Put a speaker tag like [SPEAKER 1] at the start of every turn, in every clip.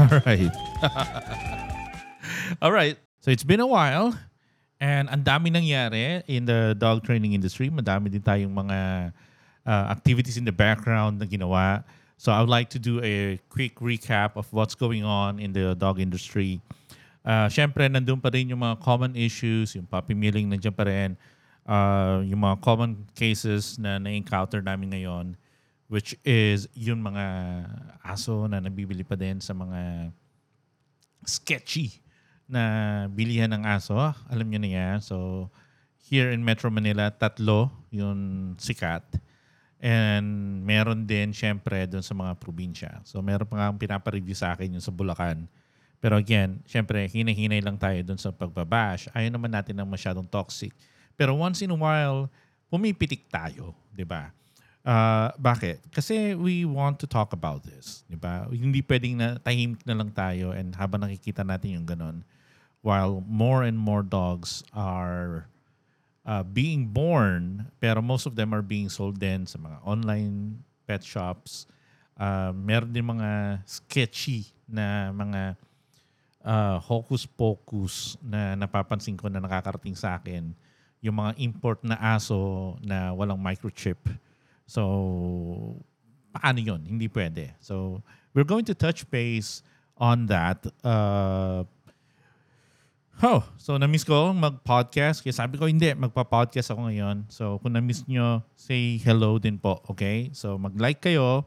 [SPEAKER 1] All right. All right. So it's been a while and ang dami nangyari in the dog training industry. Madami din tayong mga uh, activities in the background na ginawa. So I would like to do a quick recap of what's going on in the dog industry. Uh, Siyempre, nandun pa rin yung mga common issues, yung puppy milling nandiyan pa rin, uh, yung mga common cases na na-encounter namin ngayon, which is yung mga aso na nabibili pa din sa mga sketchy na bilihan ng aso. Alam niyo na yan. So, here in Metro Manila, tatlo yung sikat. And meron din, syempre, doon sa mga probinsya. So, meron pa nga pinapareview sa akin yung sa Bulacan. Pero again, syempre, hinahinay lang tayo doon sa pagbabash. Ayaw naman natin ng masyadong toxic. Pero once in a while, pumipitik tayo, di ba? Uh, bakit? Kasi we want to talk about this, di ba? Hindi pwedeng na tahimik na lang tayo and habang nakikita natin yung ganon, while more and more dogs are uh, being born, pero most of them are being sold din sa mga online pet shops. Uh, meron din mga sketchy na mga uh, hocus-pocus na napapansin ko na nakakarating sa akin. Yung mga import na aso na walang microchip. So, paano yun? Hindi pwede. So, we're going to touch base on that. Uh, Oh, so na-miss ko mag-podcast. Kaya sabi ko, hindi, magpa-podcast ako ngayon. So kung na-miss nyo, say hello din po, okay? So mag-like kayo.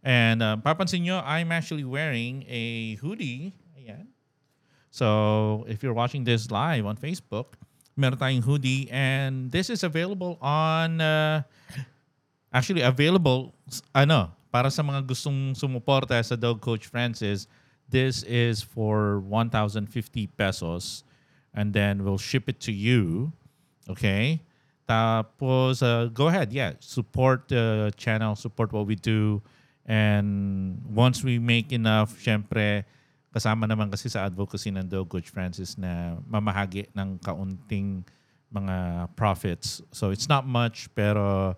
[SPEAKER 1] And uh, papansin nyo, I'm actually wearing a hoodie. Ayan. So if you're watching this live on Facebook, meron tayong hoodie. And this is available on, uh, actually available, ano, para sa mga gustong sumuporta sa Dog Coach Francis, this is for 1,050 pesos and then we'll ship it to you. Okay? Tapos, uh, go ahead. Yeah, support the channel, support what we do. And once we make enough, syempre, kasama naman kasi sa advocacy ng Dog Coach Francis na mamahagi ng kaunting mga profits. So it's not much, pero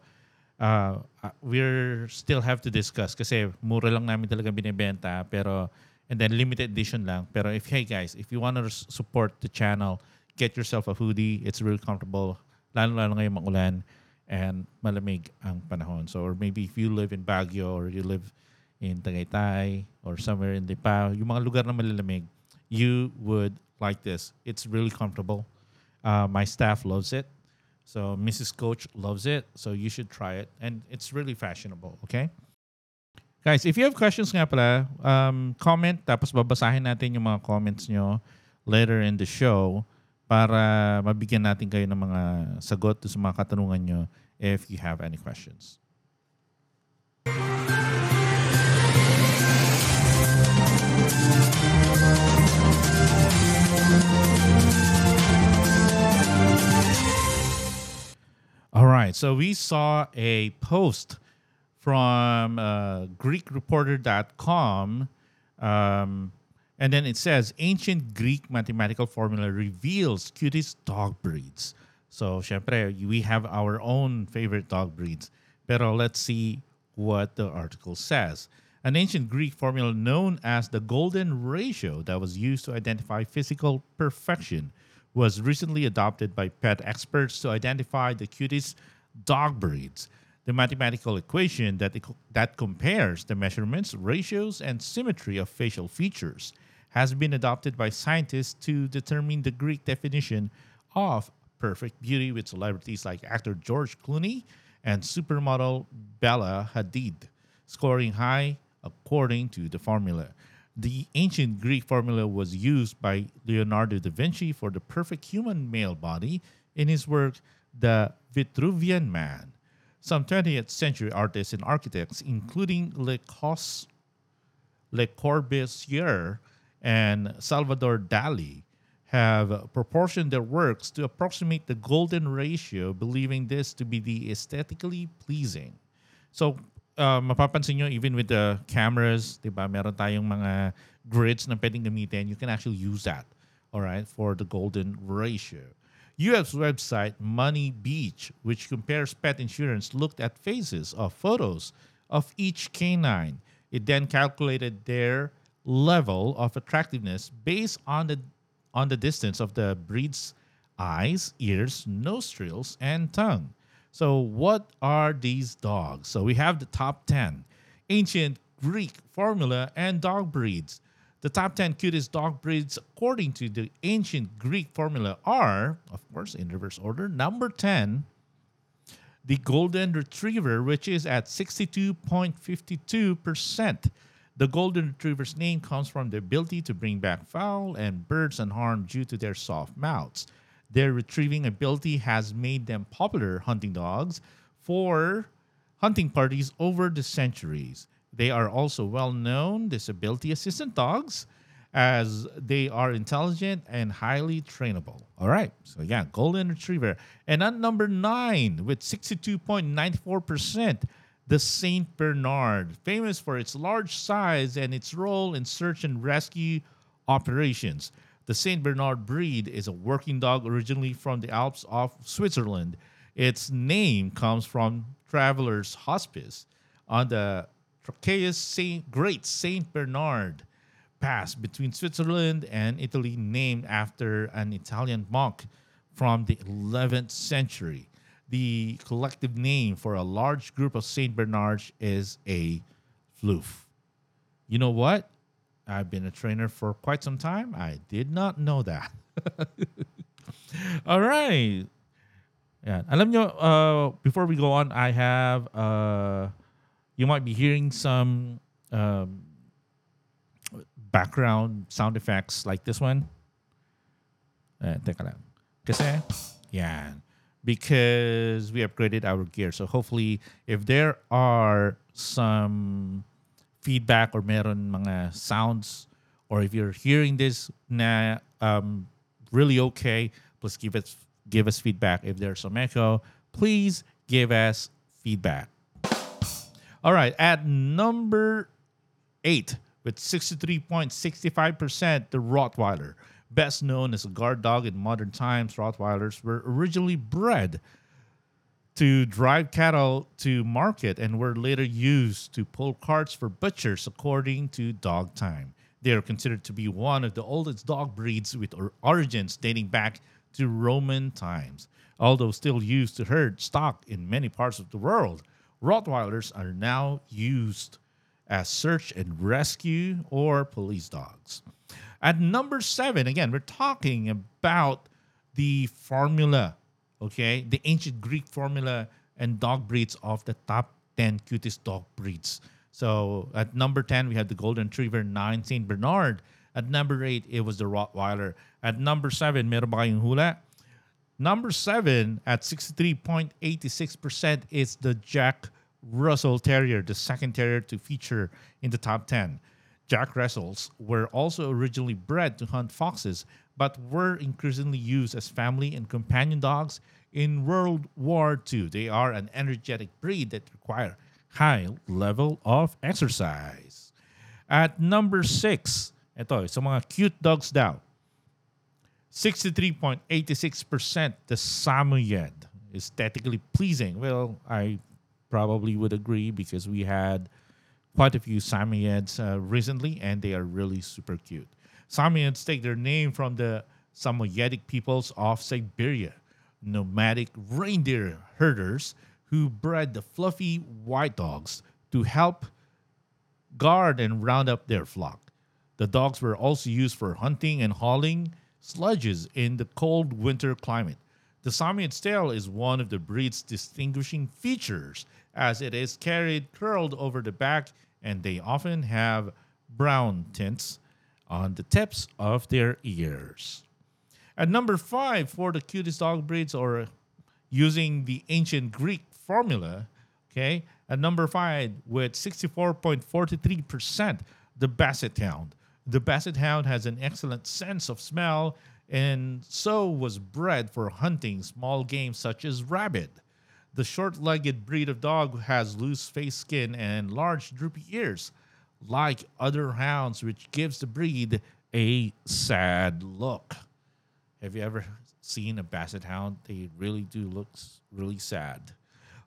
[SPEAKER 1] uh, we're still have to discuss kasi mura lang namin talaga binibenta. Pero and then limited edition lang. Pero if hey guys, if you want to support the channel, get yourself a hoodie. It's really comfortable. Lalo lalo ngayon magulan and malamig ang panahon. So or maybe if you live in Baguio or you live in Tagaytay or somewhere in Lipa, yung mga lugar na malalamig, you would like this. It's really comfortable. Uh, my staff loves it. So Mrs. Coach loves it. So you should try it. And it's really fashionable, okay? Guys, if you have questions nga pala, um, comment tapos babasahin natin yung mga comments nyo later in the show para mabigyan natin kayo ng mga sagot sa mga katanungan nyo if you have any questions. All right, so we saw a post from uh, GreekReporter.com. Um, and then it says ancient Greek mathematical formula reveals cutest dog breeds. So, syempre, we have our own favorite dog breeds. Pero let's see what the article says. An ancient Greek formula known as the golden ratio that was used to identify physical perfection was recently adopted by pet experts to identify the cutest dog breeds the mathematical equation that, that compares the measurements, ratios, and symmetry of facial features has been adopted by scientists to determine the Greek definition of perfect beauty with celebrities like actor George Clooney and supermodel Bella Hadid, scoring high according to the formula. The ancient Greek formula was used by Leonardo da Vinci for the perfect human male body in his work, The Vitruvian Man. Some 20th century artists and architects, including Le, Cos- Le Corbusier and Salvador Dali, have proportioned their works to approximate the golden ratio, believing this to be the aesthetically pleasing. So, uh, mapapansin nyo, even with the cameras, di ba, meron tayong mga grids na pwedeng gamitin. You can actually use that, all right, for the golden ratio. U.S. website Money Beach, which compares pet insurance, looked at faces of photos of each canine. It then calculated their level of attractiveness based on the on the distance of the breed's eyes, ears, nostrils, and tongue. So, what are these dogs? So, we have the top 10 ancient Greek formula and dog breeds. The top 10 cutest dog breeds, according to the ancient Greek formula, are, of course, in reverse order. Number 10, the Golden Retriever, which is at 62.52%. The Golden Retriever's name comes from the ability to bring back fowl and birds unharmed due to their soft mouths. Their retrieving ability has made them popular hunting dogs for hunting parties over the centuries. They are also well known disability assistant dogs as they are intelligent and highly trainable. All right, so yeah, Golden Retriever. And at number nine, with 62.94%, the Saint Bernard, famous for its large size and its role in search and rescue operations. The Saint Bernard breed is a working dog originally from the Alps of Switzerland. Its name comes from Travelers Hospice on the Tracheus Saint Great Saint Bernard Pass between Switzerland and Italy, named after an Italian monk from the 11th century. The collective name for a large group of Saint Bernards is a floof. You know what? I've been a trainer for quite some time. I did not know that. All right. Yeah. Alam nyo, uh, before we go on, I have, uh, you might be hearing some um, background sound effects like this one. Uh, teka lang. Kasi, yan. Because we upgraded our gear. So hopefully, if there are some feedback or meron mga sounds, or if you're hearing this na um, really okay, please give us give us feedback. If there's some echo, please give us feedback. All right, at number eight, with 63.65%, the Rottweiler. Best known as a guard dog in modern times, Rottweilers were originally bred to drive cattle to market and were later used to pull carts for butchers, according to Dog Time. They are considered to be one of the oldest dog breeds with origins dating back to Roman times. Although still used to herd stock in many parts of the world, Rottweilers are now used as search and rescue or police dogs. At number seven, again, we're talking about the formula, okay? The ancient Greek formula and dog breeds of the top 10 cutest dog breeds. So at number 10, we had the Golden Retriever, 9, St. Bernard. At number 8, it was the Rottweiler. At number 7, meron hula? Number 7, at 63.86%, is the Jack Russell Terrier, the second terrier to feature in the top 10. Jack Russells were also originally bred to hunt foxes, but were increasingly used as family and companion dogs in World War II. They are an energetic breed that require high level of exercise. At number 6, eh, ito, sa mga cute dogs daw, 63.86% the Samoyed. Aesthetically pleasing. Well, I probably would agree because we had quite a few Samoyeds uh, recently, and they are really super cute. Samoyeds take their name from the Samoyedic peoples of Siberia, nomadic reindeer herders who bred the fluffy white dogs to help guard and round up their flock. The dogs were also used for hunting and hauling sledges in the cold winter climate. The Samoyed tail is one of the breed's distinguishing features as it is carried curled over the back and they often have brown tints on the tips of their ears. At number five, for the cutest dog breeds or using the ancient Greek formula, okay, at number five with 64.43%, the Basset Hound. The Basset Hound has an excellent sense of smell and so was bred for hunting small game such as rabbit. The short legged breed of dog has loose face skin and large droopy ears, like other hounds, which gives the breed a sad look. Have you ever seen a basset hound? They really do look really sad.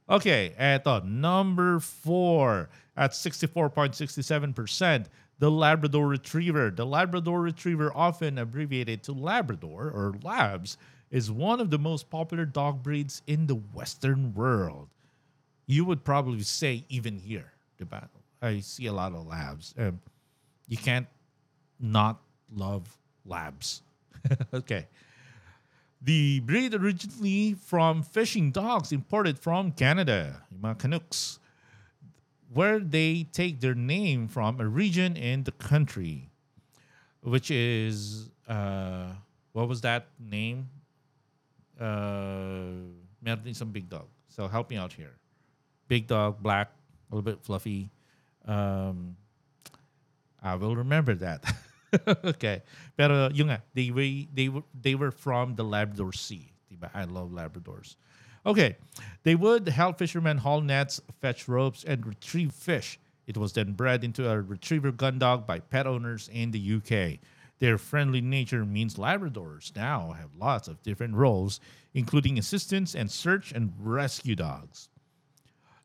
[SPEAKER 1] Okay, eto, number four at 64.67%, the Labrador Retriever. The Labrador Retriever, often abbreviated to Labrador or Labs, is one of the most popular dog breeds in the Western world. You would probably say even here, diba? I see a lot of Labs. Um, you can't not love Labs. okay. The breed originally from fishing dogs imported from Canada, mga Canucks, where they take their name from a region in the country, which is uh, what was that name? Uh, meron isang big dog. So help me out here. Big dog, black, a little bit fluffy. Um, I will remember that. okay. Pero nga, they were, they were, they were from the Labrador Sea. I love Labradors. Okay. They would help fishermen haul nets, fetch ropes, and retrieve fish. It was then bred into a retriever gun dog by pet owners in the UK. Their friendly nature means Labradors now have lots of different roles, including assistance and search and rescue dogs.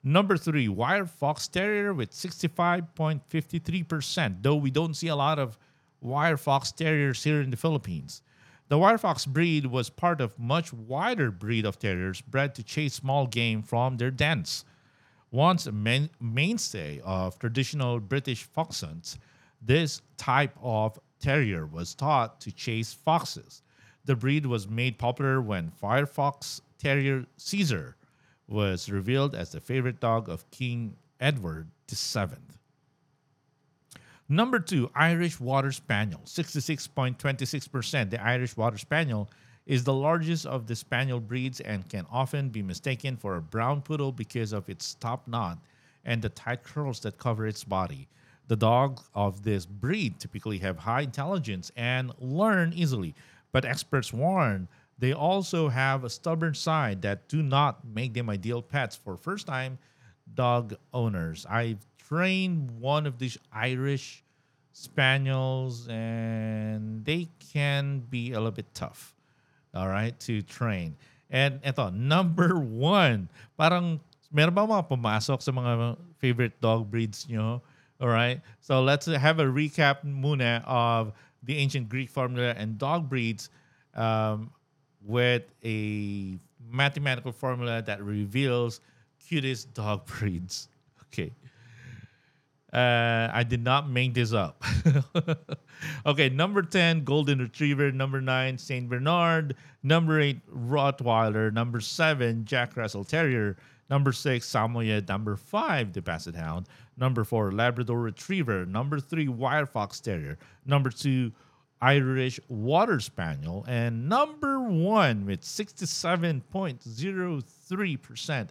[SPEAKER 1] Number three, Wire Fox Terrier with 65.53%, though we don't see a lot of Wire Fox Terriers here in the Philippines. The Wire Fox breed was part of much wider breed of terriers bred to chase small game from their dens. Once a main, mainstay of traditional British fox hunts, this type of terrier was taught to chase foxes. The breed was made popular when Wire Fox Terrier Caesar was revealed as the favorite dog of King Edward VII. Number two, Irish Water Spaniel, 66.26%. The Irish Water Spaniel is the largest of the Spaniel breeds and can often be mistaken for a brown poodle because of its top knot and the tight curls that cover its body. The dogs of this breed typically have high intelligence and learn easily, but experts warn they also have a stubborn side that do not make them ideal pets for first-time dog owners. I've trained one of these Irish Spaniels, and they can be a little bit tough, all right, to train. And ito, number one, parang meron ba mga pumasok sa mga favorite dog breeds nyo? All right, so let's have a recap muna of the ancient Greek formula and dog breeds um, with a mathematical formula that reveals cutest dog breeds. Okay. Uh, I did not make this up. okay, number 10, Golden Retriever. Number 9, St. Bernard. Number 8, Rottweiler. Number 7, Jack Russell Terrier. Number 6, Samoyed. Number 5, the Basset Hound. Number 4, Labrador Retriever. Number 3, Wire Fox Terrier. Number 2, Irish Water Spaniel. And number 1 with 67.03%.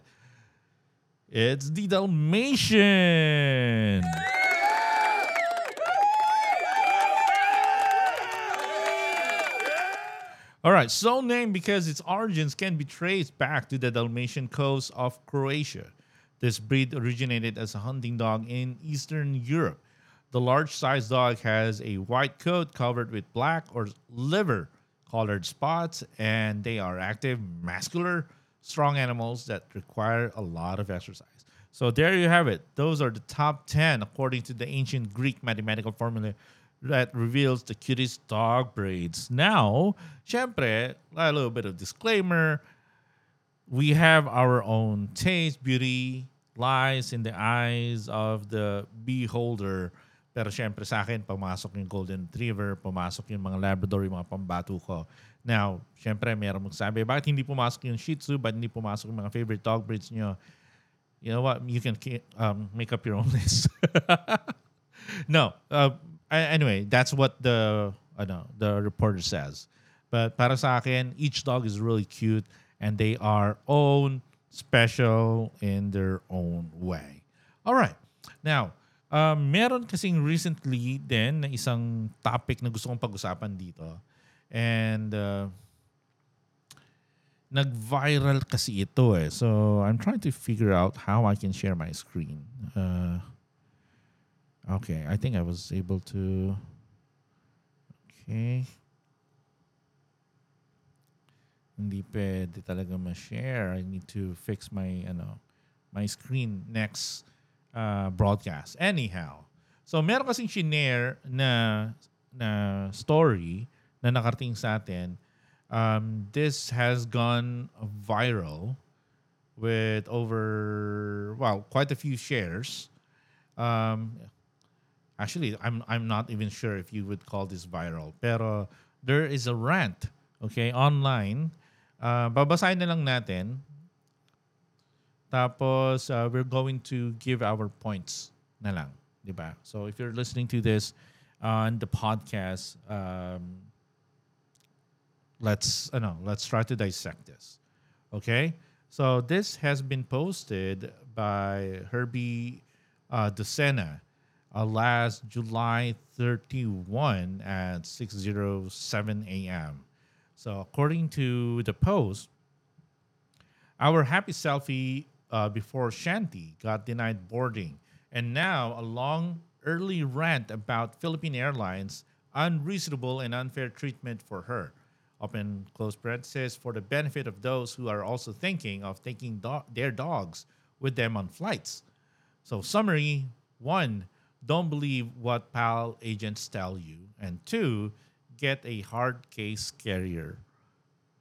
[SPEAKER 1] It's the Dalmatian. All right, so named because its origins can be traced back to the Dalmatian coast of Croatia. This breed originated as a hunting dog in Eastern Europe. The large sized dog has a white coat covered with black or liver colored spots, and they are active, muscular, strong animals that require a lot of exercise. So there you have it. Those are the top 10 according to the ancient Greek mathematical formula that reveals the cutest dog breeds. Now, syempre, a little bit of disclaimer. We have our own taste, beauty lies in the eyes of the beholder. Pero syempre sa akin, pumasok yung Golden Retriever, pumasok yung mga Labrador, yung mga pambato ko. Now, syempre, meron magsabi, bakit hindi pumasok yung Shih Tzu, bakit hindi pumasok yung mga favorite dog breeds nyo? You know what? You can um, make up your own list. no. Uh, anyway, that's what the uh, the reporter says. But para sa akin, each dog is really cute and they are own special in their own way. All right. Now, uh, meron kasing recently din na isang topic na gusto kong pag-usapan dito. And uh, nag-viral kasi ito eh. So, I'm trying to figure out how I can share my screen. Uh, okay, I think I was able to... Okay. Hindi pwede talaga ma-share. I need to fix my, ano, my screen next uh, broadcast. Anyhow, So meron kasing shinare na na story na nakarating sa atin. Um, this has gone viral with over well quite a few shares. Um, actually, I'm I'm not even sure if you would call this viral. Pero there is a rant, okay, online. Uh, babasahin na lang natin. Tapos uh, we're going to give our points na lang, 'di ba? So if you're listening to this on the podcast, um, let's uh, no, let's try to dissect this. Okay? So this has been posted by Herbie uh, Docena uh, last July 31 at 6:07 a.m. So according to the post, our happy selfie uh, before Shanti got denied boarding, and now a long early rant about Philippine Airlines unreasonable and unfair treatment for her. Open close parenthesis for the benefit of those who are also thinking of taking do- their dogs with them on flights. So summary one, don't believe what PAL agents tell you, and two, get a hard case carrier.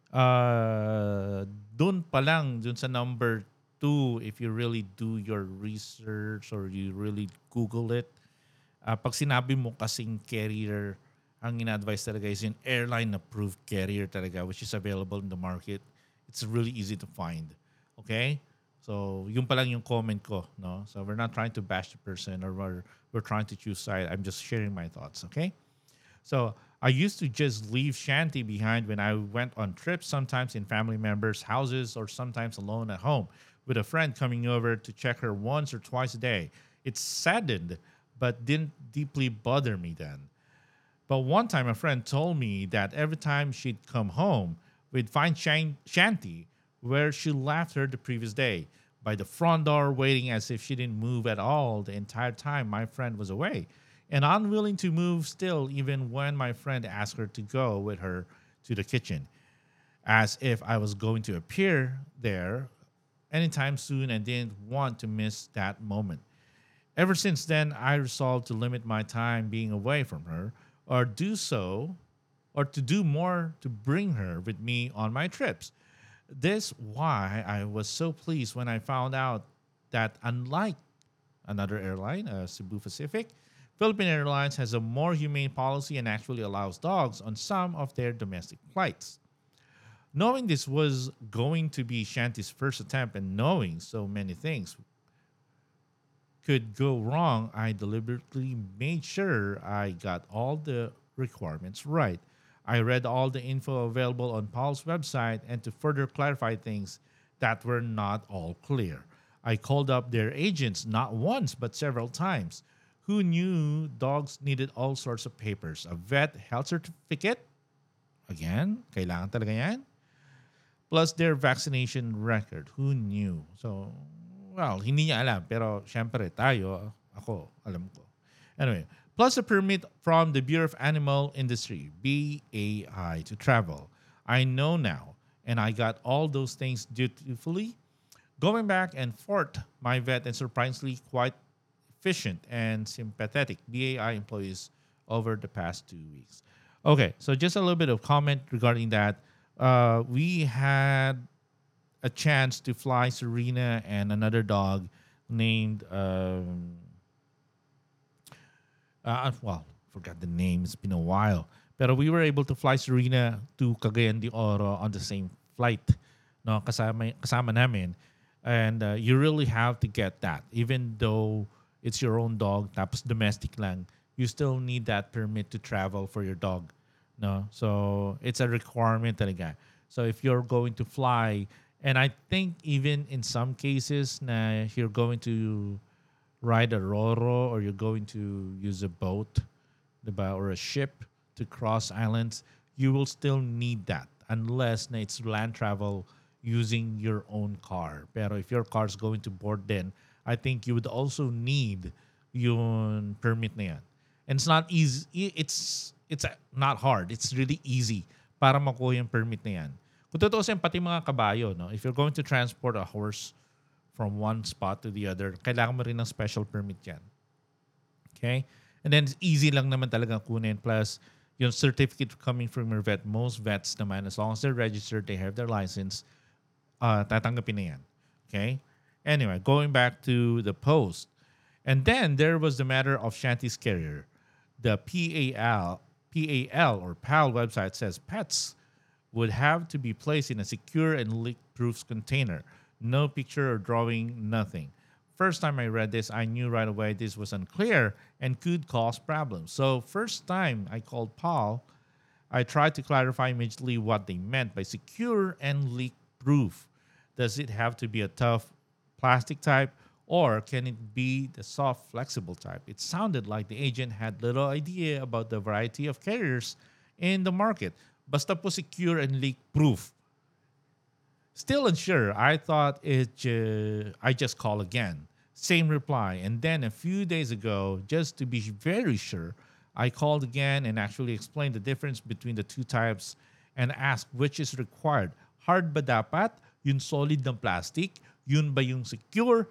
[SPEAKER 1] Uh, dun pa lang, dun sa number two, if you really do your research or you really Google it, uh, pag sinabi mo kasing carrier, ang ina-advise talaga is yung airline-approved carrier talaga which is available in the market. It's really easy to find. Okay? So, yung pa lang yung comment ko, no? So, we're not trying to bash the person or we're, we're trying to choose side. I'm just sharing my thoughts, okay? So, I used to just leave Shanti behind when I went on trips, sometimes in family members' houses or sometimes alone at home with a friend coming over to check her once or twice a day. It saddened, but didn't deeply bother me then. But one time, a friend told me that every time she'd come home, we'd find Shan- Shanti where she left her the previous day, by the front door, waiting as if she didn't move at all the entire time my friend was away, and unwilling to move still, even when my friend asked her to go with her to the kitchen, as if I was going to appear there anytime soon and didn't want to miss that moment. Ever since then, I resolved to limit my time being away from her or do so or to do more to bring her with me on my trips. This why I was so pleased when I found out that unlike another airline, uh, Cebu Pacific, Philippine Airlines has a more humane policy and actually allows dogs on some of their domestic flights. Knowing this was going to be Shanti's first attempt and knowing so many things could go wrong, I deliberately made sure I got all the requirements right. I read all the info available on PAL's website and to further clarify things that were not all clear. I called up their agents not once but several times who knew dogs needed all sorts of papers, a vet health certificate, again, kailangan talaga yan, plus their vaccination record. Who knew? So, well, hindi niya alam. Pero, syempre, tayo, ako, alam ko. Anyway, plus a permit from the Bureau of Animal Industry, BAI, to travel. I know now, and I got all those things dutifully. Going back and forth, my vet and surprisingly quite efficient and sympathetic BAI employees over the past two weeks. Okay, so just a little bit of comment regarding that. Uh, we had a chance to fly Serena and another dog named um, uh, well, forgot the name. It's been a while. Pero we were able to fly Serena to Cagayan de Oro on the same flight. No, kasama, kasama namin. And uh, you really have to get that. Even though it's your own dog, tapos domestic lang, you still need that permit to travel for your dog. No? So, it's a requirement talaga. So, if you're going to fly, and I think even in some cases na you're going to ride a roro or you're going to use a boat or a ship to cross islands, you will still need that unless it's land travel using your own car. Pero if your car is going to board then, I think you would also need yung permit na yan. And it's not easy. It's it's not hard. It's really easy para makuha yung permit na yan. Kung totoo pati mga kabayo, no? if you're going to transport a horse from one spot to the other, kailangan mo rin ng special permit yan. Okay? And then easy lang naman talaga kunin. Plus, yung certificate coming from your vet, most vets naman, as long as they're registered, they have their license, uh, tatanggapin na yan. Okay? Anyway, going back to the post. And then there was the matter of Shanti's carrier. The PAL, PAL or PAL website says pets would have to be placed in a secure and leak-proof container. No picture or drawing, nothing. First time I read this, I knew right away this was unclear and could cause problems. So first time I called PAL, I tried to clarify immediately what they meant by secure and leak-proof. Does it have to be a tough plastic type or can it be the soft flexible type? It sounded like the agent had little idea about the variety of carriers in the market. Basta po secure and leak proof. Still unsure, I thought it I just call again. Same reply. And then a few days ago, just to be very sure, I called again and actually explained the difference between the two types and asked which is required. Hard ba dapat? Yung solid ng plastic? Yun ba yung secure?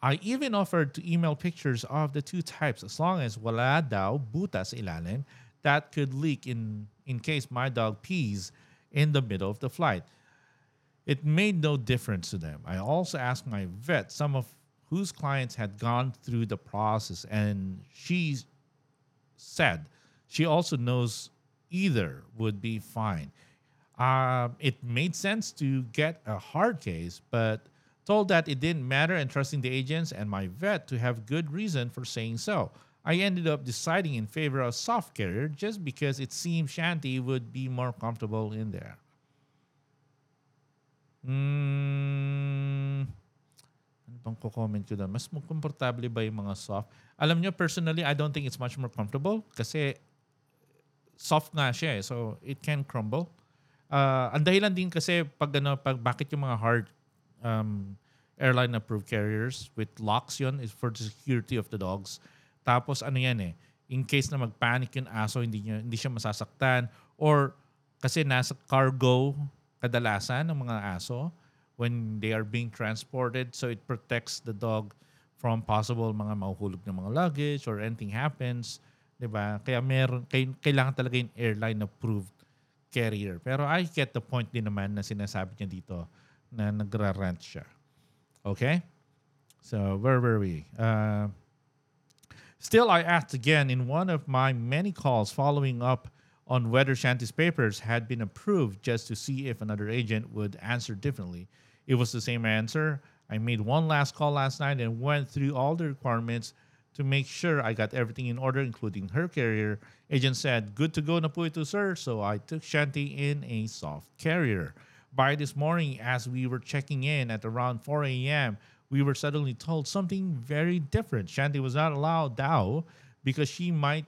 [SPEAKER 1] I even offered to email pictures of the two types as long as wala daw butas ilalim that could leak in, in case my dog pees in the middle of the flight. It made no difference to them. I also asked my vet, some of whose clients had gone through the process, and she said she also knows either would be fine. Uh, it made sense to get a hard case, but told that it didn't matter and trusting the agents and my vet to have good reason for saying so. I ended up deciding in favor of soft carrier just because it seemed Shanti would be more comfortable in there. Mm, ano bang ko-comment ko doon? Mas komportable ba yung mga soft? Alam nyo, personally, I don't think it's much more comfortable kasi soft nga siya eh. So, it can crumble. Uh, ang dahilan din kasi pag, ano, pag bakit yung mga hard um, airline approved carriers with locks yon is for the security of the dogs. Tapos ano yan eh, in case na magpanic yung aso, hindi, niya, hindi siya masasaktan. Or kasi nasa cargo kadalasan ng mga aso when they are being transported. So it protects the dog from possible mga mahuhulog ng mga luggage or anything happens. 'di ba? Kaya meron kailangan talaga yung airline approved carrier. Pero I get the point din naman na sinasabi niya dito na nagra-rent siya. Okay? So, where were we? Uh, still, I asked again in one of my many calls following up on whether Shanti's papers had been approved just to see if another agent would answer differently. It was the same answer. I made one last call last night and went through all the requirements to make sure I got everything in order, including her carrier. Agent said, Good to go na po sir. So I took Shanti in a soft carrier. By this morning, as we were checking in at around 4 a.m., we were suddenly told something very different. Shanti was not allowed Dow because she might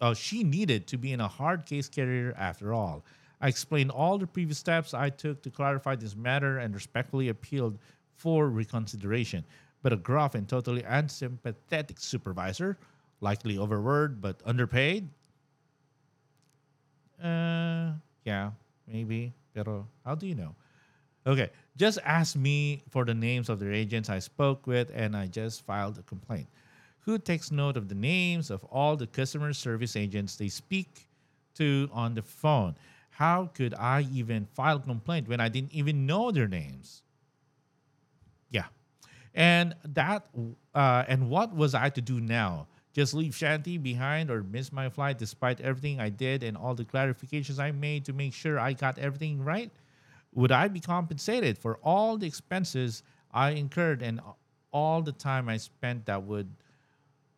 [SPEAKER 1] uh, she needed to be in a hard case carrier after all. I explained all the previous steps I took to clarify this matter and respectfully appealed for reconsideration. But a gruff and totally unsympathetic supervisor, likely overworked but underpaid, uh, yeah, maybe. Pero how do you know? Okay, just ask me for the names of the agents I spoke with, and I just filed a complaint who takes note of the names of all the customer service agents they speak to on the phone. How could I even file a complaint when I didn't even know their names? Yeah. And that uh, and what was I to do now? Just leave Shanti behind or miss my flight despite everything I did and all the clarifications I made to make sure I got everything right? Would I be compensated for all the expenses I incurred and all the time I spent that would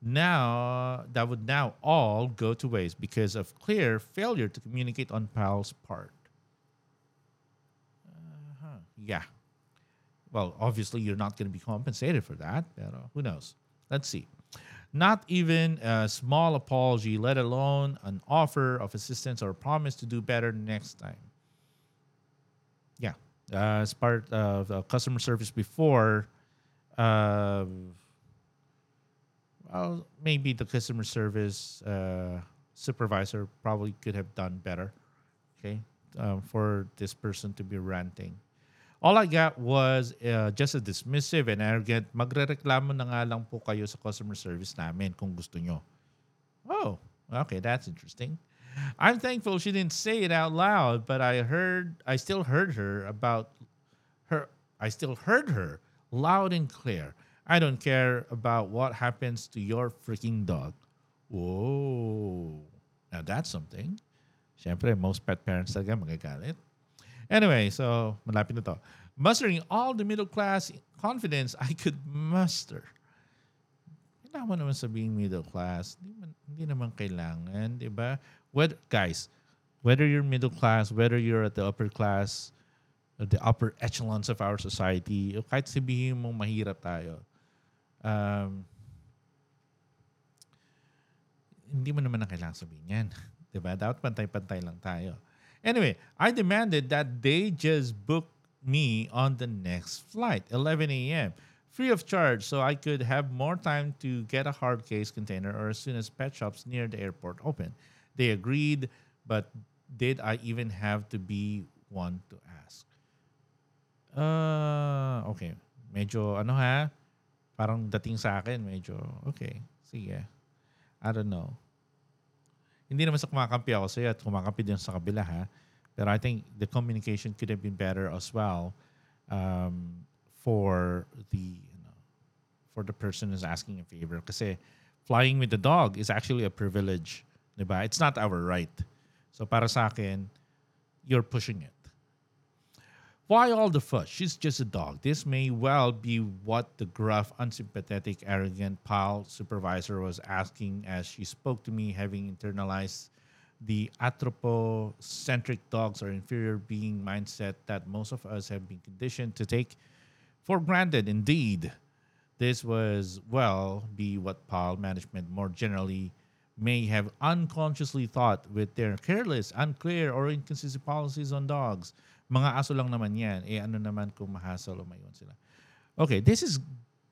[SPEAKER 1] now that would now all go to waste because of clear failure to communicate on PAL's part. Uh-huh. Yeah. Well, obviously you're not going to be compensated for that, but who knows? Let's see. Not even a small apology, let alone an offer of assistance or promise to do better next time. Yeah. Uh, as part of uh, customer service before, uh, well, maybe the customer service uh, supervisor probably could have done better. Okay, um, for this person to be ranting. All I got was uh, just a dismissive and arrogant, magrereklamo na nga lang po kayo sa customer service namin kung gusto nyo. Oh, okay, that's interesting. I'm thankful she didn't say it out loud, but I heard, I still heard her about her. I still heard her loud and clear. I don't care about what happens to your freaking dog. Whoa. Now that's something. Siyempre, most pet parents talaga magagalit. Anyway, so malapit na to. Mustering all the middle class confidence I could muster. Kailangan mo naman sabihin middle class. Hindi, man, hindi naman kailangan, di ba? Whether, guys, whether you're middle class, whether you're at the upper class, the upper echelons of our society, kahit sabihin mo mahirap tayo, um, hindi mo naman na kailangan sabihin yan. Diba? Dapat pantay-pantay lang tayo. Anyway, I demanded that they just book me on the next flight, 11 a.m., free of charge, so I could have more time to get a hard case container or as soon as pet shops near the airport open. They agreed, but did I even have to be one to ask? Uh, okay. Medyo, ano ha? Parang dating sa akin, medyo, okay. Sige. I don't know. Hindi naman sa kumakampi ako sa'yo at kumakampi din sa kabila ha. Pero I think the communication could have been better as well um, for the you know, for the person who's asking a favor. Kasi flying with the dog is actually a privilege. Diba? It's not our right. So para sa akin, you're pushing it. Why all the fuss? She's just a dog. This may well be what the gruff, unsympathetic, arrogant PAL supervisor was asking as she spoke to me, having internalized the anthropocentric dogs are inferior being mindset that most of us have been conditioned to take for granted. Indeed, this was well be what PAL management more generally may have unconsciously thought with their careless, unclear, or inconsistent policies on dogs. Mga aso lang naman yan. Eh ano naman kung mahasol o mayon sila. Okay, this is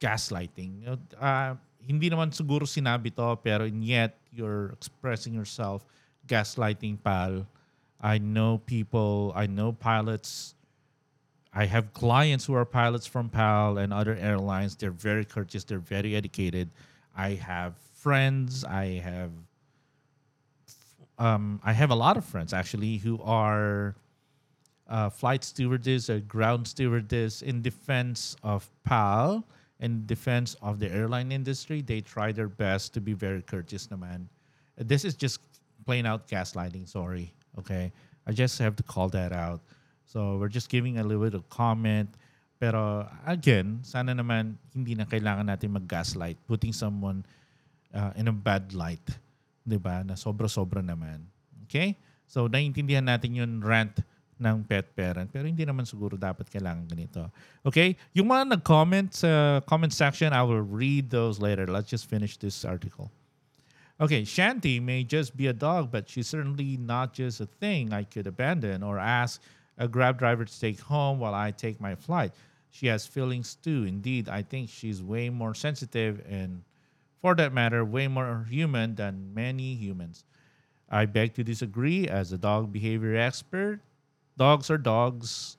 [SPEAKER 1] gaslighting. Uh, hindi naman siguro sinabi to, pero yet you're expressing yourself gaslighting pal. I know people, I know pilots. I have clients who are pilots from PAL and other airlines. They're very courteous, they're very educated. I have friends, I have um, I have a lot of friends actually who are uh, flight stewardess or ground stewardess in defense of PAL in defense of the airline industry. They try their best to be very courteous naman. This is just plain out gaslighting. Sorry. Okay. I just have to call that out. So we're just giving a little bit of comment. Pero again, sana naman hindi na kailangan natin mag-gaslight, putting someone uh, in a bad light. 'Di ba? Na sobra-sobra naman. Okay? So naiintindihan natin yung rant ng pet parent pero hindi naman siguro dapat kailangan ganito. Okay? Yung mga nag-comment sa comment section, I will read those later. Let's just finish this article. Okay, Shanti may just be a dog, but she's certainly not just a thing I could abandon or ask a grab driver to take home while I take my flight. She has feelings too. Indeed, I think she's way more sensitive and, for that matter, way more human than many humans. I beg to disagree as a dog behavior expert. Dogs are dogs.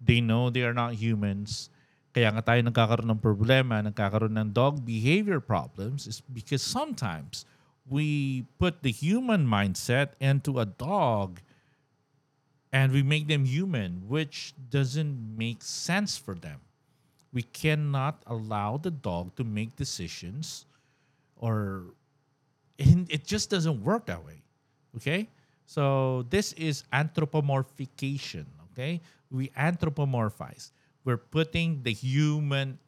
[SPEAKER 1] They know they are not humans. Kaya nga tayo nagkakaroon ng problema, nagkakaroon ng dog behavior problems is because sometimes we put the human mindset into a dog and we make them human, which doesn't make sense for them. We cannot allow the dog to make decisions or it just doesn't work that way. Okay? So this is anthropomorphication. Okay? We anthropomorphize we're putting the human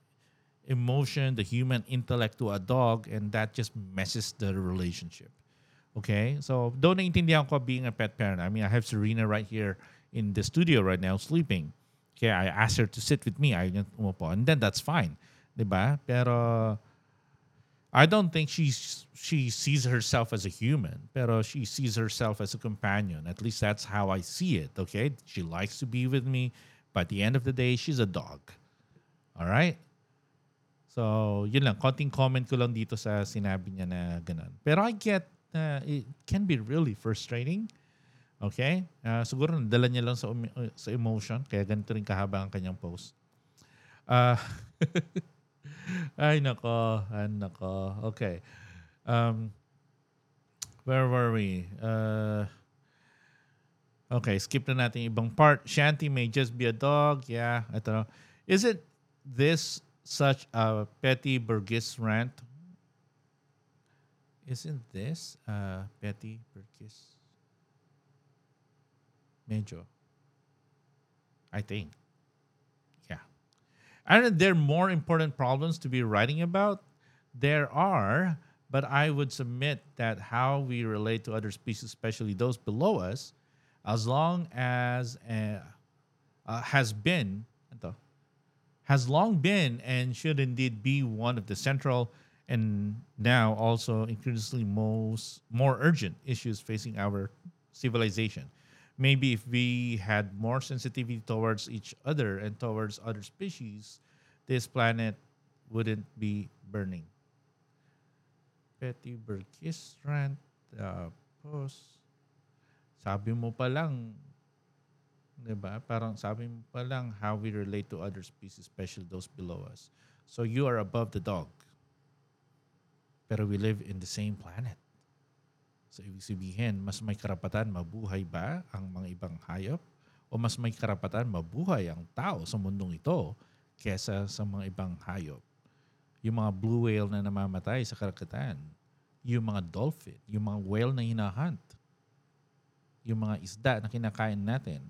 [SPEAKER 1] emotion, the human intellect to a dog, and that just messes the relationship. Okay? So, don't naintindihan ko being a pet parent. I mean, I have Serena right here in the studio right now sleeping. Okay, I asked her to sit with me. I umupo. And then that's fine. Diba? Pero, I don't think she's she sees herself as a human, pero she sees herself as a companion. At least that's how I see it. Okay, she likes to be with me. But at the end of the day, she's a dog. All right? So, yun lang. Konting comment ko lang dito sa sinabi niya na ganun. Pero I get uh, it can be really frustrating. Okay? Uh, siguro nadala niya lang sa, um, sa emotion. Kaya ganito rin kahaba ang kanyang post. Uh, ay, nako. Ay, nako. Okay. Um, Where were we? Uh, okay, skip na natin ibang part. Shanti may just be a dog. Yeah, ito. Is it this such a petty Burgess rant? Isn't this a petty Burgess? Medyo. I think. Aren't there more important problems to be writing about? There are, but I would submit that how we relate to other species, especially those below us, as long as uh, uh, has been has long been and should indeed be one of the central and now also increasingly most more urgent issues facing our civilization. Maybe if we had more sensitivity towards each other and towards other species, this planet wouldn't be burning. Petty Burkis rant. Tapos, sabi mo pa lang, di ba? Parang sabi mo pa lang how we relate to other species, especially those below us. So you are above the dog. Pero we live in the same planet. So ibig sabihin, mas may karapatan mabuhay ba ang mga ibang hayop? O mas may karapatan mabuhay ang tao sa mundong ito kesa sa mga ibang hayop? Yung mga blue whale na namamatay sa karagatan, yung mga dolphin, yung mga whale na hinahunt, yung mga isda na kinakain natin,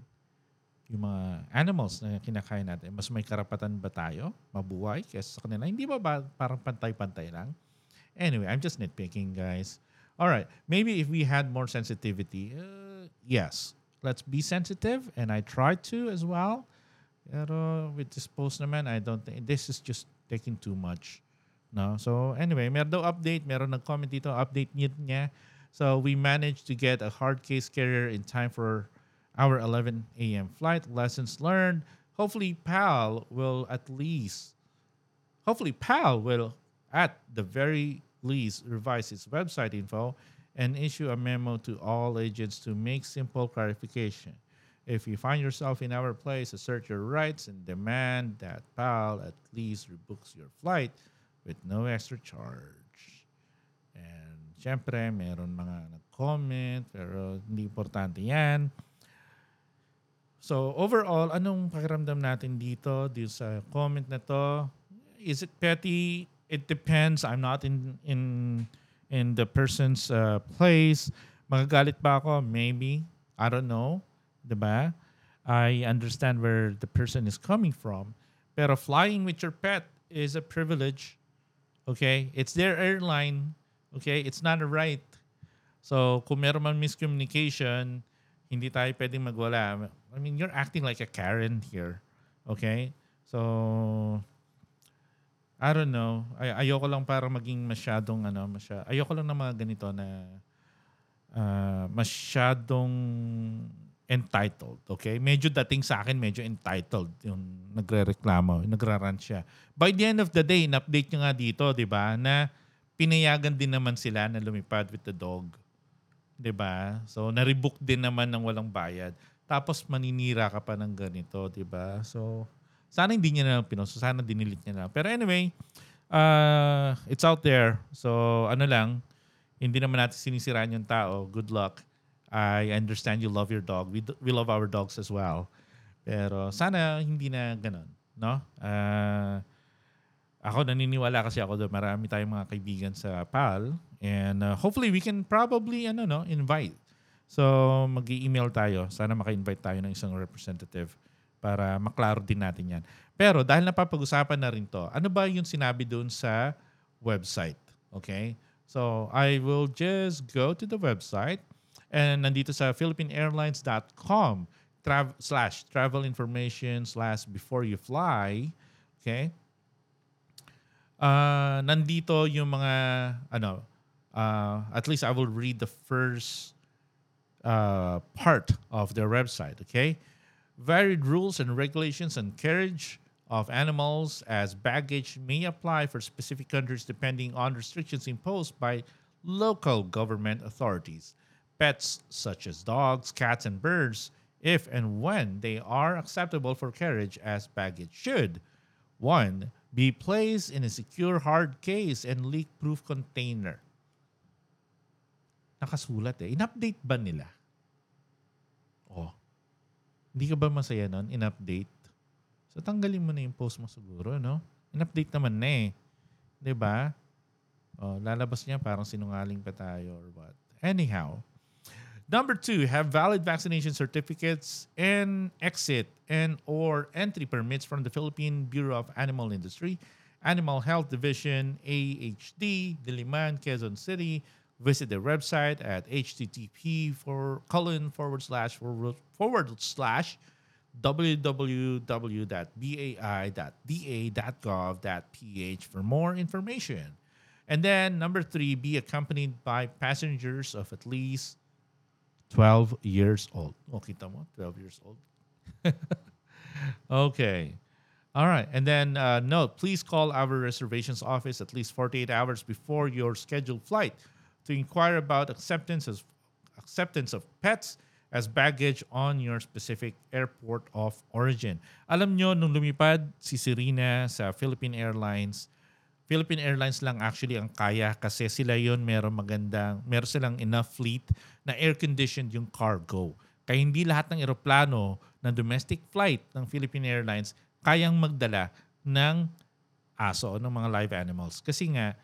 [SPEAKER 1] yung mga animals na kinakain natin, mas may karapatan ba tayo mabuhay kesa sa kanila? Hindi ba, ba parang pantay-pantay lang? Anyway, I'm just nitpicking, guys. All right, maybe if we had more sensitivity, uh, yes, let's be sensitive, and I try to as well. Pero with this post naman, I don't think this is just taking too much. No? So anyway, meron daw update, meron nag-comment dito, update niya. So we managed to get a hard case carrier in time for our 11 a.m. flight. Lessons learned. Hopefully PAL will at least, hopefully PAL will at the very least revise its website info and issue a memo to all agents to make simple clarification. If you find yourself in our place, assert your rights and demand that PAL at least rebooks your flight with no extra charge. And syempre, meron mga nag-comment, pero hindi importante yan. So overall, anong pakiramdam natin dito, dito sa comment na to? Is it petty? It depends. I'm not in in in the person's uh, place. Magagalit ba ako? Maybe. I don't know. 'Di ba? I understand where the person is coming from. Pero flying with your pet is a privilege. Okay? It's their airline. Okay? It's not a right. So, kung meron man miscommunication, hindi tayo pwedeng magwala. I mean, you're acting like a Karen here. Okay? So, I don't know. Ay ayoko lang para maging masyadong ano, masya, ayoko lang ng mga ganito na uh, masyadong entitled. Okay? Medyo dating sa akin, medyo entitled yung nagre-reklamo, nagrarant siya. By the end of the day, in-update nyo nga dito, di ba, na pinayagan din naman sila na lumipad with the dog. 'di ba? So na-rebook din naman ng walang bayad. Tapos maninira ka pa ng ganito, 'di ba? So sana hindi niya na pinost. Sana dinilit niya na. Pero anyway, uh, it's out there. So ano lang, hindi naman natin sinisiraan yung tao. Good luck. I understand you love your dog. We, we love our dogs as well. Pero sana hindi na ganun. No? Uh, ako naniniwala kasi ako doon. Marami tayong mga kaibigan sa PAL and uh, hopefully we can probably ano no, invite. So mag-email tayo. Sana maka-invite tayo ng isang representative para maklaro din natin 'yan. Pero dahil napapag-usapan na rin 'to, ano ba yung sinabi doon sa website? Okay? So I will just go to the website and nandito sa philippineairlines.com tra- slash travel information slash before you fly. Okay? uh, nandito yung mga ano uh, at least I will read the first uh, part of their website okay varied rules and regulations on carriage of animals as baggage may apply for specific countries depending on restrictions imposed by local government authorities pets such as dogs cats and birds if and when they are acceptable for carriage as baggage should one be placed in a secure hard case and leak-proof container. nakasulat eh. In-update ba nila? Hindi ka ba masaya nun? In-update? So tanggalin mo na yung post mo siguro, no? In-update naman na eh. ba? Oh, lalabas niya parang sinungaling pa tayo or what. Anyhow, Number two, have valid vaccination certificates and exit and or entry permits from the Philippine Bureau of Animal Industry, Animal Health Division, AHD, Diliman, Quezon City. Visit the website at http for colon forward slash forward, forward slash www.bai.da.gov.ph for more information. And then number three, be accompanied by passengers of at least 12 years old. O, kita 12 years old. okay. All right. And then uh, note, please call our reservations office at least 48 hours before your scheduled flight to inquire about acceptance of, acceptance of pets as baggage on your specific airport of origin. Alam nyo, nung lumipad si Serena sa Philippine Airlines, Philippine Airlines lang actually ang kaya kasi sila yon meron magandang, meron silang enough fleet na air-conditioned yung cargo. Kaya hindi lahat ng eroplano ng domestic flight ng Philippine Airlines kayang magdala ng aso, ng mga live animals. Kasi nga,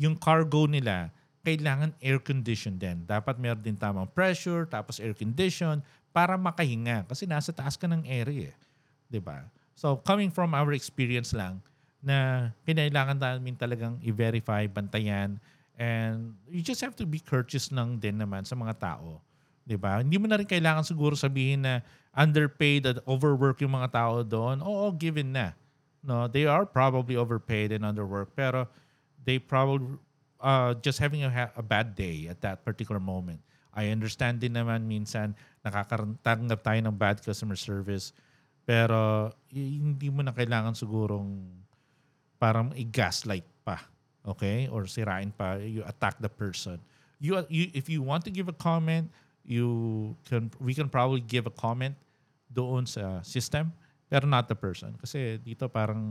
[SPEAKER 1] yung cargo nila, kailangan air-conditioned din. Dapat meron din tamang pressure, tapos air-conditioned, para makahinga. Kasi nasa taas ka ng area. Eh. ba? Diba? So, coming from our experience lang, na kinailangan namin talagang i-verify, bantayan, and you just have to be courteous lang din naman sa mga tao. 'di ba? Hindi mo na rin kailangan siguro sabihin na underpaid at overwork yung mga tao doon. Oo, given na. No, they are probably overpaid and underworked, pero they probably uh, just having a, a bad day at that particular moment. I understand din naman minsan nakakatanggap tayo ng bad customer service, pero hindi mo na kailangan sigurong parang i-gaslight pa. Okay? Or sirain pa. You attack the person. You, you If you want to give a comment, you can we can probably give a comment doon sa system pero not the person. Kasi dito parang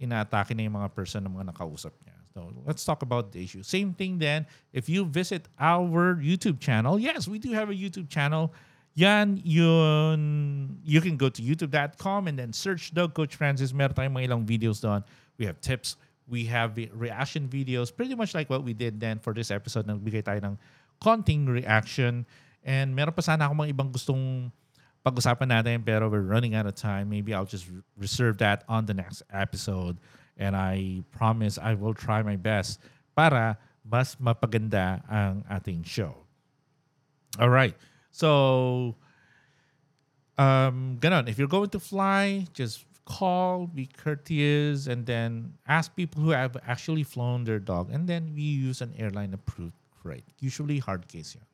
[SPEAKER 1] inaatake na yung mga person ng mga nakausap niya. So let's talk about the issue. Same thing then, if you visit our YouTube channel, yes, we do have a YouTube channel. Yan, yun, you can go to youtube.com and then search Dog Coach Francis. Meron tayong ilang videos doon we have tips, we have reaction videos, pretty much like what we did then for this episode. Nagbigay tayo ng konting reaction. And meron pa sana ako mga ibang gustong pag-usapan natin pero we're running out of time. Maybe I'll just reserve that on the next episode. And I promise I will try my best para mas mapaganda ang ating show. All right. So, um, ganon. If you're going to fly, just call, be courteous, and then ask people who have actually flown their dog. And then we use an airline approved freight. Usually hard case yan.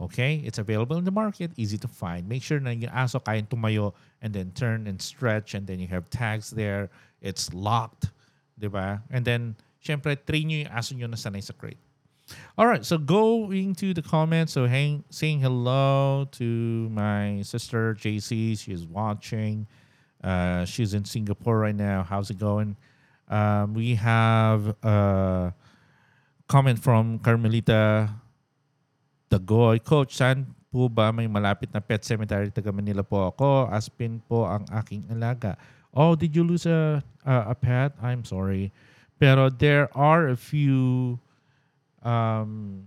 [SPEAKER 1] Okay? It's available in the market, easy to find. Make sure na yung aso kayang tumayo and then turn and stretch and then you have tags there. It's locked. Diba? And then, syempre, train nyo yung aso nyo na sanay sa crate. All right, so going to the comments. So, hang, saying hello to my sister JC. She's watching. Uh, she's in Singapore right now. How's it going? Um, we have a comment from Carmelita Dagoy. Coach, saan po ba may malapit na pet cemetery? Taga Manila po ako. Aspin po ang aking alaga. Oh, did you lose a, a, a pet? I'm sorry. Pero there are a few um,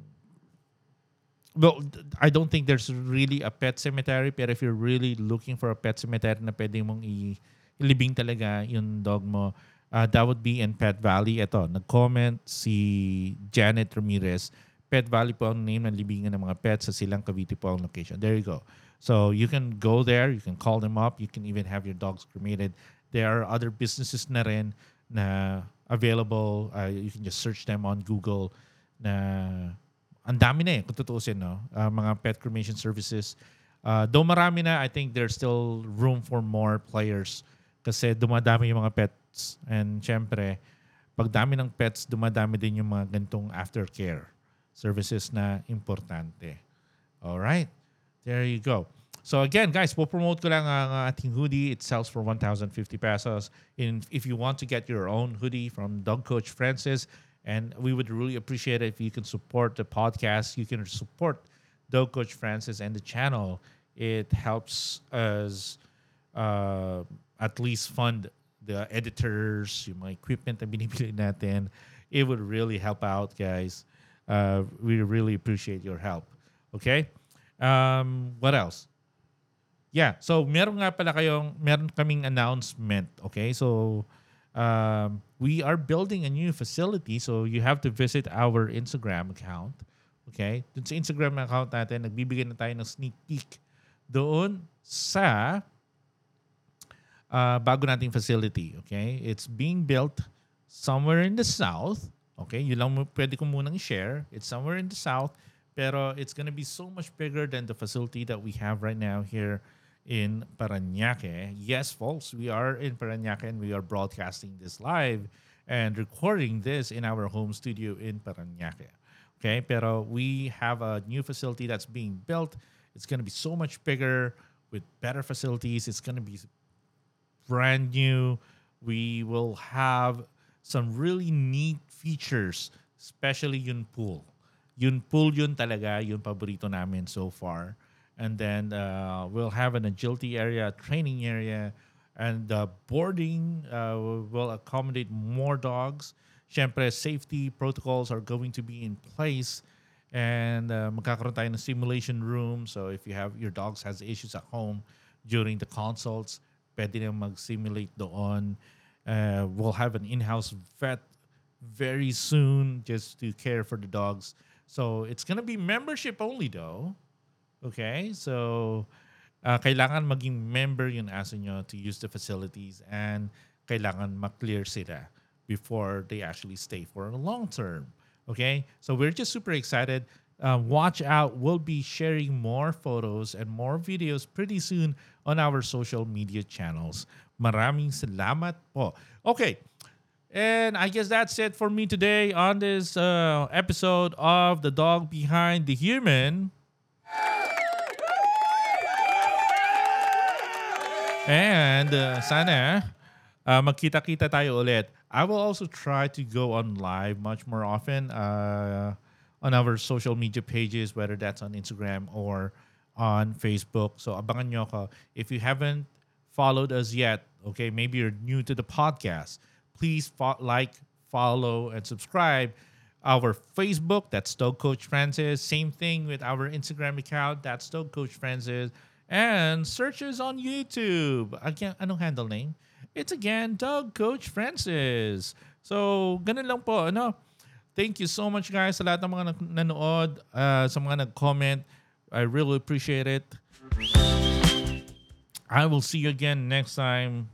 [SPEAKER 1] well, I don't think there's really a pet cemetery pero if you're really looking for a pet cemetery na pwede mong ilibing talaga yung dog mo, uh, that would be in Pet Valley. Ito, nag-comment si Janet Ramirez. Pet Valley po ang name ng libingan ng mga pets sa Silang Cavite po ang location. There you go. So you can go there, you can call them up, you can even have your dogs cremated. There are other businesses na rin na available. Uh, you can just search them on Google na ang dami na eh, kung tutuusin, no? Uh, mga pet cremation services. Uh, though marami na, I think there's still room for more players kasi dumadami yung mga pets. And syempre, pag dami ng pets, dumadami din yung mga gantong aftercare services na importante. All right, There you go. So again, guys, we'll promote ko lang ang ating hoodie. It sells for 1,050 pesos. And if you want to get your own hoodie from Dog Coach Francis, And we would really appreciate it if you can support the podcast. You can support Dog Coach Francis and the channel. It helps us uh, at least fund the editors, yung mga equipment na binibili natin. It would really help out, guys. Uh, we really appreciate your help. Okay? Um, what else? Yeah, so meron nga pala kayong, meron kaming announcement, okay? So, um, we are building a new facility, so you have to visit our Instagram account, okay? Dun sa Instagram account natin, nagbibigay na tayo ng sneak peek doon sa uh, bago nating facility, okay? It's being built somewhere in the south, okay? Yun lang pwede ko munang share. It's somewhere in the south, pero it's gonna be so much bigger than the facility that we have right now here in Paranaque. Yes, folks, we are in Paranaque and we are broadcasting this live and recording this in our home studio in Paranaque. Okay, pero we have a new facility that's being built. It's going to be so much bigger with better facilities. It's going to be brand new. We will have some really neat features, especially yun pool. Yun pool yun talaga, yun paborito namin so far. And then uh, we'll have an agility area, training area, and the boarding uh, will accommodate more dogs. Siyempre, safety protocols are going to be in place. And uh, magkakaroon tayo ng simulation room. So if you have your dogs has issues at home during the consults, pwede na mag-simulate doon. Uh, we'll have an in-house vet very soon just to care for the dogs. So it's gonna be membership only though. Okay? So uh, kailangan maging member yung aso nyo to use the facilities and kailangan maklear sila before they actually stay for a long term. Okay? So we're just super excited. Uh, watch out. We'll be sharing more photos and more videos pretty soon on our social media channels. Maraming salamat po. Okay. And I guess that's it for me today on this uh, episode of The Dog Behind the Human. And uh, sana uh, magkita-kita tayo ulit. I will also try to go on live much more often uh, on our social media pages, whether that's on Instagram or on Facebook. So abangan nyo ako. If you haven't followed us yet, okay, maybe you're new to the podcast, please fo- like, follow, and subscribe. Our Facebook, that's Dog Coach Francis. Same thing with our Instagram account, that's Dog Coach Francis. And searches on YouTube. Again, anong handle name? It's again Dog Coach Francis. So, ganun lang po. Ano? Thank you so much guys sa lahat ng mga nanood, uh, sa mga nag-comment. I really appreciate it. I will see you again next time.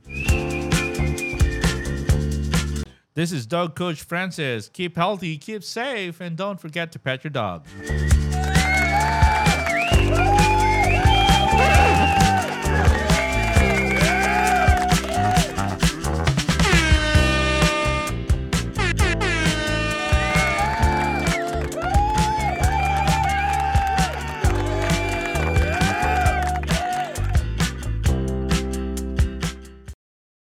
[SPEAKER 1] This is Dog Coach Francis. Keep healthy, keep safe, and don't forget to pet your dog.